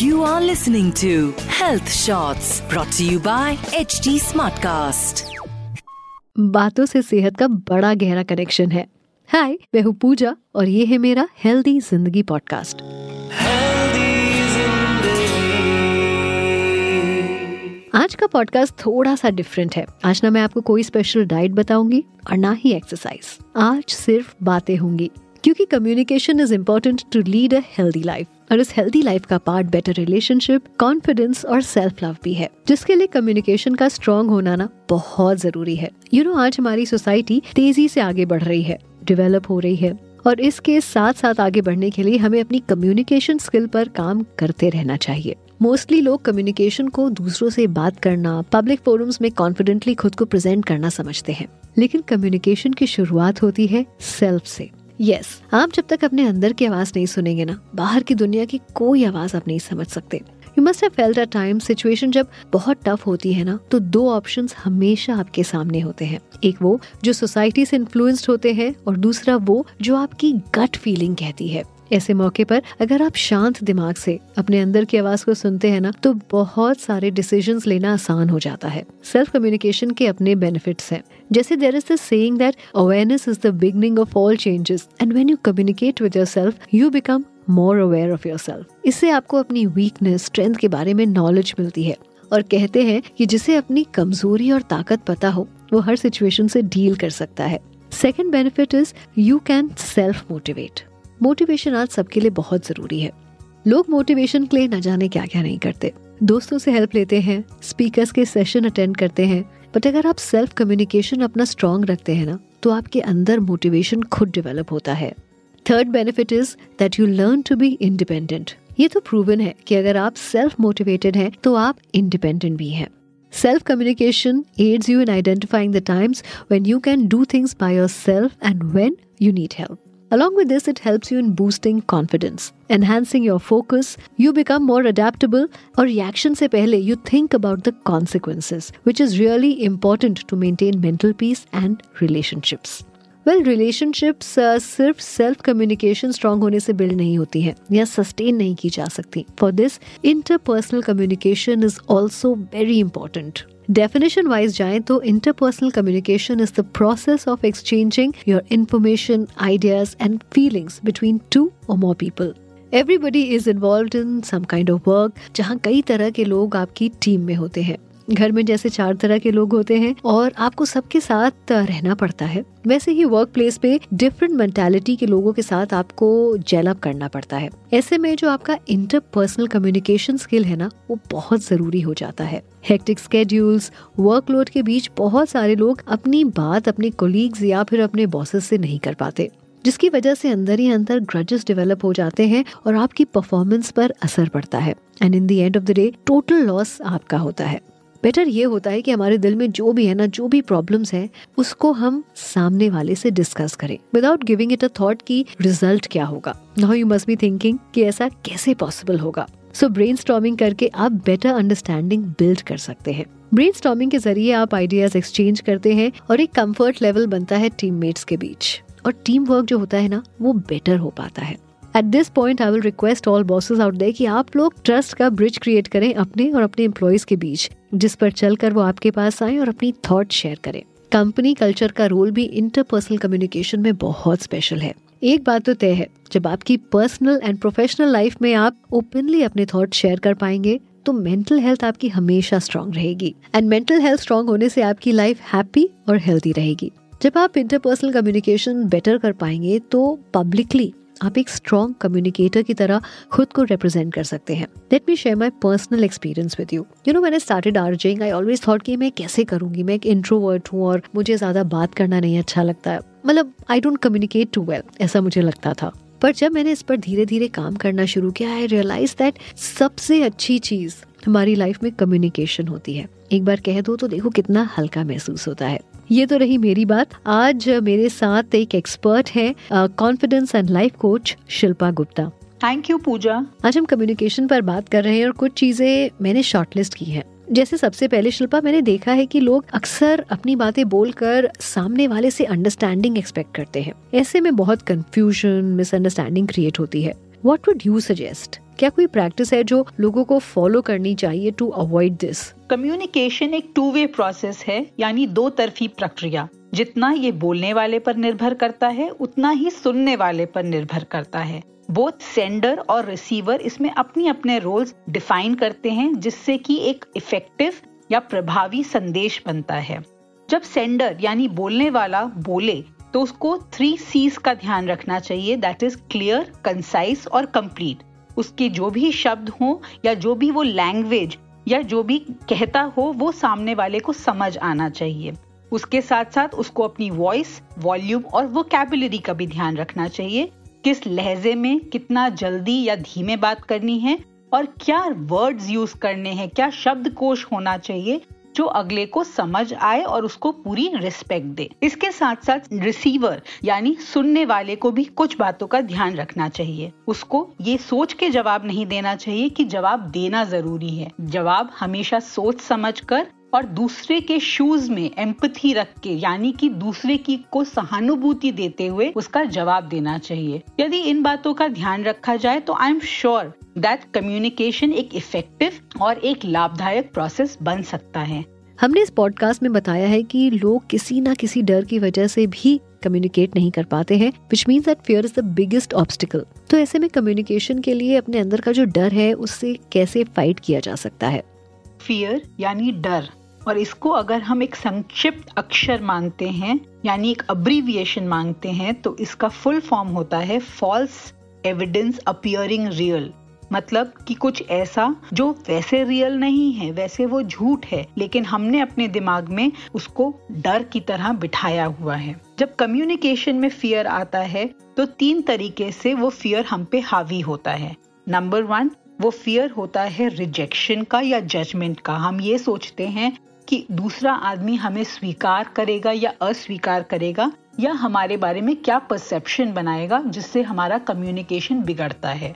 You are listening to Health Shots brought to you by HD Smartcast. बातों से सेहत का बड़ा गहरा कनेक्शन है हाय मैं हूँ पूजा और ये है मेरा हेल्दी ज़िंदगी पॉडकास्ट आज का पॉडकास्ट थोड़ा सा डिफरेंट है। आज ना मैं आपको कोई स्पेशल डाइट बताऊँगी और ना ही एक्सरसाइज आज सिर्फ़ बातें होंगी क्योंकि communication is important to lead a healthy life और इस हेल्दी लाइफ का पार्ट बेटर रिलेशनशिप कॉन्फिडेंस और सेल्फ लव भी है। जिसके लिए कम्युनिकेशन का स्ट्रॉन्ग होना ना बहुत ज़रूरी है। यू you नो know, आज हमारी सोसाइटी तेज़ी से आगे बढ़ रही है डेवलप हो रही है। और इसके साथ साथ आगे बढ़ने के लिए हमें अपनी कम्युनिकेशन स्किल पर काम करते रहना चाहिए। मोस्टली लोग कम्युनिकेशन को दूसरों से बात करना पब्लिक फोरम्स में कॉन्फिडेंटली खुद को प्रेजेंट करना समझते हैं। लेकिन कम्युनिकेशन की शुरुआत होती है सेल्फ से। यस yes, आप जब तक अपने अंदर की आवाज़ नहीं सुनेंगे ना बाहर की दुनिया की कोई आवाज़ आप नहीं समझ सकते। You must have felt a time situation जब बहुत टफ होती है ना तो दो ऑप्शंस हमेशा आपके सामने होते हैं। एक वो जो सोसाइटी से इन्फ्लुएंस्ड होते हैं और दूसरा वो जो आपकी गट फीलिंग कहती है। ऐसे मौके पर अगर आप शांत दिमाग से अपने अंदर की आवाज़ को सुनते हैं ना तो बहुत सारे डिसीजंस लेना आसान हो जाता है। सेल्फ कम्युनिकेशन के अपने बेनिफिट्स हैं। जैसे there is saying that awareness is the beginning of all changes and when you communicate with yourself you become more aware of your इससे आपको अपनी वीकनेस स्ट्रेंथ के बारे में नॉलेज मिलती है। और कहते हैं कि जिसे अपनी कमज़ोरी और ताकत पता हो, वो हर सिचुएशन से डील कर सकता है। Second benefit is you can self motivate motivation आज सबके लिए बहुत ज़रूरी है। लोग मोटिवेशन के लिए न जाने क्या क्या नहीं करते। दोस्तों से हेल्प लेते हैं स्पीकर्स के सेशन अटेंड करते हैं बट अगर आप सेल्फ कम्युनिकेशन अपना स्ट्रॉन्ग रखते हैं ना तो आपके अंदर मोटिवेशन खुद डेवलप होता है। Third benefit is that you learn to be independent ये तो प्रूवन है कि अगर आप सेल्फ मोटिवेटेड हैं तो आप इंडिपेंडेंट भी हैं। Self communication aids you in identifying the times when you can do things by yourself and when you need help. Along with this, it helps you in boosting confidence, enhancing your focus. You become more adaptable, or reaction se pehle you think about the consequences, which is really important to maintain mental peace and relationships. Well relationships सिर्फ self communication strong होने से build नहीं होती है या sustain नहीं की जा सकती for this interpersonal communication is also very important Definition wise जाए तो interpersonal communication is the process of exchanging your information ideas and feelings between two और more people everybody is involve in some kind of work जहाँ कई तरह के लोग आपकी team में होते हैं। घर में जैसे चार तरह के लोग होते हैं और आपको सबके साथ रहना पड़ता है। वैसे ही वर्क प्लेस पे डिफरेंट मेंटेलिटी के लोगों के साथ आपको जेलअप करना पड़ता है। ऐसे में जो आपका इंटरपर्सनल कम्युनिकेशन स्किल है ना, वो बहुत ज़रूरी हो जाता है। हेक्टिक स्केड्यूल्स वर्कलोड के बीच बहुत सारे लोग अपनी बात अपने कोलीग्स या फिर अपने बॉसेस से नहीं कर पाते, जिसकी वजह से अंदर ही अंदर ग्रजेस डेवलप हो जाते हैं और आपकी परफॉर्मेंस पर असर पड़ता है। And in the end of the day total loss आपका होता है। बेटर ये होता है कि हमारे दिल में जो भी है ना, जो भी प्रॉब्लम्स है, उसको हम सामने वाले से डिस्कस करें without giving it a thought की रिज़ल्ट क्या होगा। Now you must be thinking कि ऐसा कैसे पॉसिबल होगा। सो ब्रेन करके आप बेटर अंडरस्टैंडिंग बिल्ड कर सकते हैं। ब्रेन के ज़रिए आप आइडियाज़ एक्सचेंज करते हैं और एक कंफर्ट लेवल बनता है टीममेट्स के बीच। और टीम वर्क जो होता है ना, वो बेटर हो पाता है। At this point I will request all bosses out there कि आप लोग ट्रस्ट का ब्रिज क्रिएट करें अपने और अपने एम्प्लॉयज़ के बीच, जिस पर चलकर वो आपके पास आए और अपनी थॉट शेयर करें। कंपनी कल्चर का रोल भी इंटरपर्सनल कम्युनिकेशन में बहुत स्पेशल है। एक बात तो तय है, जब आपकी पर्सनल एंड प्रोफेशनल लाइफ में आप ओपनली अपने थॉट शेयर कर पाएँगे तो मेंटल हेल्थ आपकी हमेशा स्ट्रांग रहेगी। एंड मेंटल हेल्थ स्ट्रांग होने से आपकी लाइफ हैप्पी और हेल्थी रहेगी। जब आप इंटरपर्सनल कम्युनिकेशन बेटर कर पाएँगे तो पब्लिकली आप एक स्ट्रॉन्ग कम्युनिकेटर की तरह खुद को रिप्रेजेंट कर सकते हैं। Let me share my personal experience with you you know मैंने started arguing I always thought कि मैं कैसे करूँगी? मैं एक इंट्रोवर्ट हूँ और मुझे ज़्यादा बात करना नहीं अच्छा लगता है। मतलब I don't communicate too well ऐसा मुझे लगता था। पर जब मैंने इस पर धीरे धीरे काम करना शुरू किया आई रियलाइज़ दैट सबसे अच्छी चीज़ हमारी लाइफ में कम्युनिकेशन होती है। एक बार कह दो तो देखो कितना हल्का महसूस होता है। ये तो रही मेरी बात। आज मेरे साथ एक एक्सपर्ट है confidence and life coach Shilpa Gupta. Thank you Pooja. आज हम कम्युनिकेशन पर बात कर रहे हैं और कुछ चीज़ें मैंने शॉर्टलिस्ट की हैं। जैसे सबसे पहले शिल्पा मैंने देखा है कि लोग अक्सर अपनी बातें बोलकर सामने वाले से अंडरस्टैंडिंग एक्सपेक्ट करते हैं। ऐसे में बहुत कंफ्यूजन मिसअंडरस्टैंडिंग क्रिएट होती है। वॉट वुड यू सजेस्ट क्या कोई प्रैक्टिस है जो लोगों को फॉलो करनी चाहिए टू अवॉइड दिस कम्युनिकेशन एक टू वे प्रोसेस है, यानी दो तरफी प्रक्रिया। जितना ये बोलने वाले पर निर्भर करता है, उतना ही सुनने वाले पर निर्भर करता है। बोथ सेंडर और रिसीवर इसमें अपनी अपने रोल्स डिफाइन करते हैं, जिससे कि एक इफ़ेक्टिव या प्रभावी संदेश बनता है। जब सेंडर यानी बोलने वाला बोले तो उसको थ्री सीज का ध्यान रखना चाहिए दैट इज़ क्लियर कंसाइज और कंप्लीट उसके जो भी शब्द हो या जो भी वो लैंग्वेज या जो भी कहता हो, वो सामने वाले को समझ आना चाहिए. उसके साथ साथ उसको अपनी वॉइस वॉल्यूम और वो कैबुलरी का भी ध्यान रखना चाहिए. किस लहजे में कितना जल्दी या धीमे बात करनी है और क्या वर्ड्स यूज़ करने हैं, क्या शब्द कोश होना चाहिए जो अगले को समझ आए और उसको पूरी रिस्पेक्ट दे। इसके साथ साथ रिसीवर यानी सुनने वाले को भी कुछ बातों का ध्यान रखना चाहिए। उसको ये सोच के जवाब नहीं देना चाहिए कि जवाब देना ज़रूरी है। जवाब हमेशा सोच समझ कर और दूसरे के शूज़ में एम्पथी रख के यानी कि दूसरे की को सहानुभूति देते हुए उसका जवाब देना चाहिए। यदि इन बातों का ध्यान रखा जाए तो I am sure that communication एक इफ़ेक्टिव और एक लाभदायक प्रोसेस बन सकता है। हमने इस पॉडकास्ट में बताया है कि लोग किसी ना किसी डर की वजह से भी कम्युनिकेट नहीं कर पाते हैं which means that fear is the biggest obstacle तो ऐसे में कम्युनिकेशन के लिए अपने अंदर का जो डर है उससे कैसे फाइट किया जा सकता है? फियर यानी डर और इसको अगर हम एक संक्षिप्त अक्षर मांगते हैं, यानी एक अब्रीविएशन मांगते हैं तो इसका फुल फॉर्म होता है फॉल्स एविडेंस अपियरिंग रियल मतलब कि कुछ ऐसा जो वैसे रियल नहीं है, वैसे वो झूठ है, लेकिन हमने अपने दिमाग में उसको डर की तरह बिठाया हुआ है। जब कम्युनिकेशन में फियर आता है तो तीन तरीके से वो फियर हम पे हावी होता है। नंबर वन वो फियर होता है रिजेक्शन का या जजमेंट का। हम ये सोचते हैं कि दूसरा आदमी हमें स्वीकार करेगा या अस्वीकार करेगा, या हमारे बारे में क्या परसेप्शन बनाएगा जिससे हमारा कम्युनिकेशन बिगड़ता है।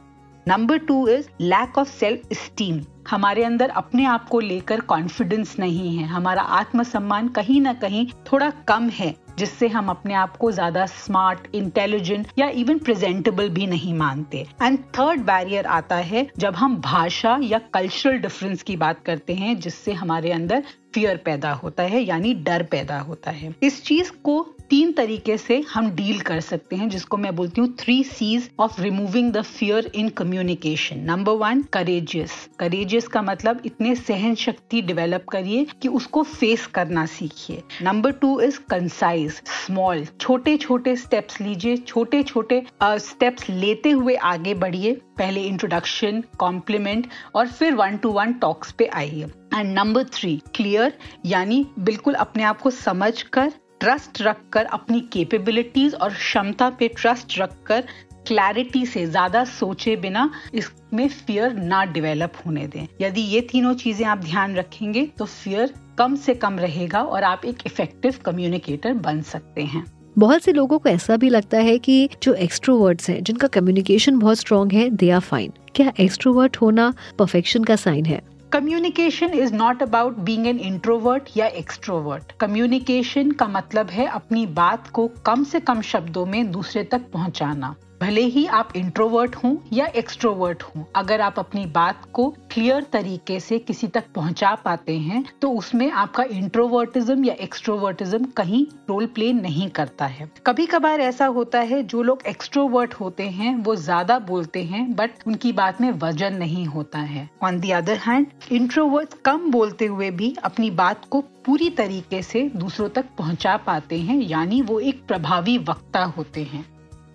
Number two is lack of self esteem हमारे अंदर अपने आप को लेकर कॉन्फिडेंस नहीं है। हमारा आत्मसम्मान कहीं ना कहीं थोड़ा कम है। जिससे हम अपने आप को ज़्यादा स्मार्ट इंटेलिजेंट या इवन प्रेजेंटेबल भी नहीं मानते। एंड थर्ड बैरियर आता है जब हम भाषा या कल्चरल डिफरेंस की बात करते हैं, जिससे हमारे अंदर फियर पैदा होता है, यानी डर पैदा होता है। इस चीज़ को तीन तरीके से हम डील कर सकते हैं, जिसको मैं बोलती हूँ three C's of removing the fear in communication number one courageous courageous का मतलब इतने सहन शक्ति डेवलप करिए कि उसको फेस करना सीखिए. Number two is concise small छोटे छोटे स्टेप्स लीजिए. छोटे छोटे स्टेप्स लेते हुए आगे बढ़िए. पहले इंट्रोडक्शन कॉम्प्लीमेंट और फिर वन टू वन टॉक्स पे आइए. एंड नंबर थ्री क्लियर यानी बिल्कुल अपने आप को समझ कर ट्रस्ट रखकर, अपनी कैपेबिलिटीज और क्षमता पे ट्रस्ट रखकर क्लैरिटी से ज़्यादा सोचे बिना इसमें फियर ना डेवलप होने दें। यदि ये तीनों चीज़ें आप ध्यान रखेंगे तो फियर कम से कम रहेगा और आप एक इफ़ेक्टिव कम्युनिकेटर बन सकते हैं। बहुत से लोगों को ऐसा भी लगता है कि जो एक्सट्रोवर्ड्स हैं, जिनका कम्युनिकेशन बहुत स्ट्रॉन्ग है दे आर फाइन क्या एक्सट्रोवर्ट होना परफेक्शन का साइन है? Communication is not about being an introvert या एक्सट्रोवर्ट कम्युनिकेशन का मतलब है अपनी बात को कम से कम शब्दों में दूसरे तक पहुंचाना। भले ही आप इंट्रोवर्ट हों या एक्सट्रोवर्ट हों, अगर आप अपनी बात को क्लियर तरीके से किसी तक पहुँचा पाते हैं तो उसमें आपका इंट्रोवर्टिज्म या एक्सट्रोवर्टिज्म कहीं रोल प्ले नहीं करता है। कभी कभार ऐसा होता है, जो लोग एक्सट्रोवर्ट होते हैं, वो ज़्यादा बोलते हैं बट उनकी बात में वज़न नहीं होता है। On the other hand introvert कम बोलते हुए भी अपनी बात को पूरी तरीके से दूसरों तक पहुँचा पाते हैं, यानी वो एक प्रभावी वक्ता होते हैं।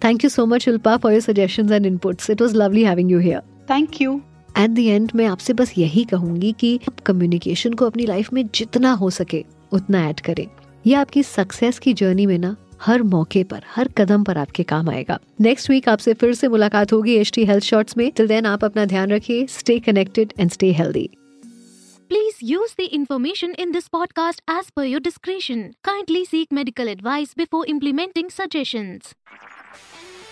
Thank you so much, Shilpa, for your suggestions and inputs. It was lovely having you here. Thank you. At the end मैं आपसे बस यही कहूंगी कि आप कम्युनिकेशन को अपनी लाइफ में जितना हो सके उतना ऐड करें ये आपकी सक्सेस की जर्नी में ना हर मौके पर हर कदम पर आपके काम आएगा नेक्स्ट वीक आपसे फिर से मुलाकात होगी एच टी हेल्थ शॉर्ट्स में टिल देन आप अपना ध्यान रखिए stay connected and stay healthy Please use the information in this podcast as per your discretion. Kindly seek medical advice before implementing suggestions.